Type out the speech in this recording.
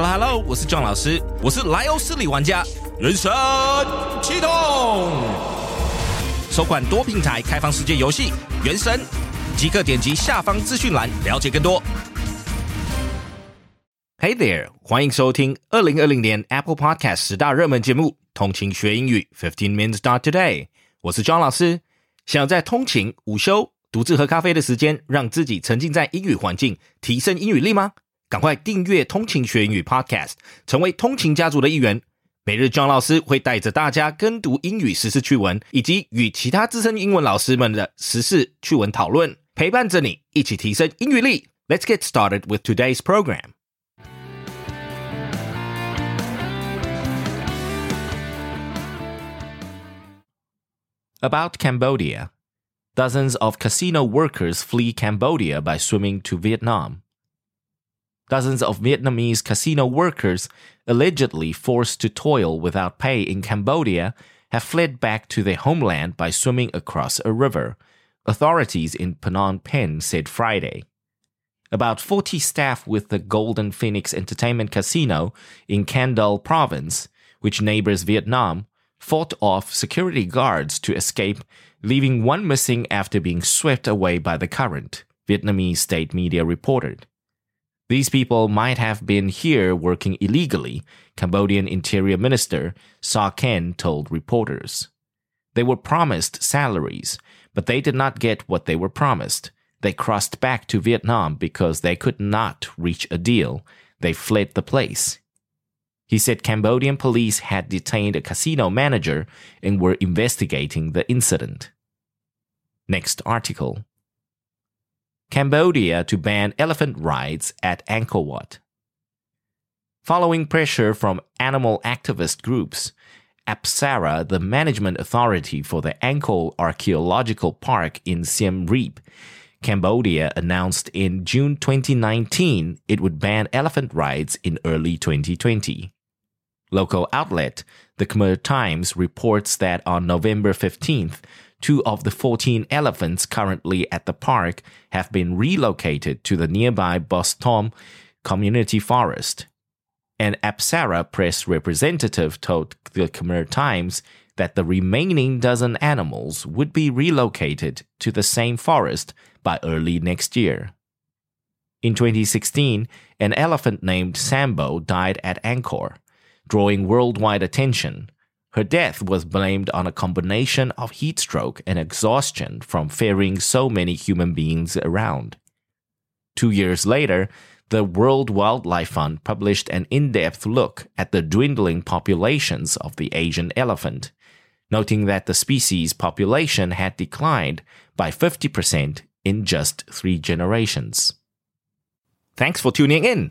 Hello Hello，我是壮老师，我是莱欧斯里玩家，人生启动，首款多平台开放世界游戏《原神》，即刻点击下方资讯栏了解更多。Hey there，欢迎收听二零二零年 Apple Podcast 十大热门节目《通勤学英语 Fifteen Minutes Start Today》，我是庄老师。想在通勤、午休、独自喝咖啡的时间，让自己沉浸在英语环境，提升英语力吗？赶快订阅通勤学英语 Podcast，成为通勤家族的一员。每日庄老师会带着大家跟读英语时事趣闻，以及与其他资深英文老师们的时事趣闻讨论，陪伴着你一起提升英语力。Let's get started with today's program. About Cambodia. Dozens of casino workers flee Cambodia by swimming to Vietnam. Dozens of Vietnamese casino workers, allegedly forced to toil without pay in Cambodia, have fled back to their homeland by swimming across a river, authorities in Phnom Penh said Friday. About 40 staff with the Golden Phoenix Entertainment Casino in Kandal province, which neighbors Vietnam, fought off security guards to escape, leaving one missing after being swept away by the current, Vietnamese state media reported. These people might have been here working illegally, Cambodian Interior Minister Sar Kheng told reporters. They were promised salaries, but they did not get what they were promised. They crossed back to Vietnam because they could not reach a deal. They fled the place. He said Cambodian police had detained a casino manager and were investigating the incident. Next article. Cambodia to ban elephant rides at Angkor Wat. Following pressure from animal activist groups, Apsara, the management authority for the Angkor Archaeological Park in Siem Reap, Cambodia announced in June 2019 it would ban elephant rides in early 2020. Local outlet The Khmer Times reports that on November 15th, two of the 14 elephants currently at the park have been relocated to the nearby Bostom Community Forest. An Apsara press representative told the Khmer Times that the remaining dozen animals would be relocated to the same forest by early next year. In 2016, an elephant named Sambo died at Angkor, drawing worldwide attention. Her death was blamed on a combination of heat stroke and exhaustion from ferrying so many human beings around. Two years later, the World Wildlife Fund published an in depth look at the dwindling populations of the Asian elephant, noting that the species' population had declined by 50% in just three generations. Thanks for tuning in.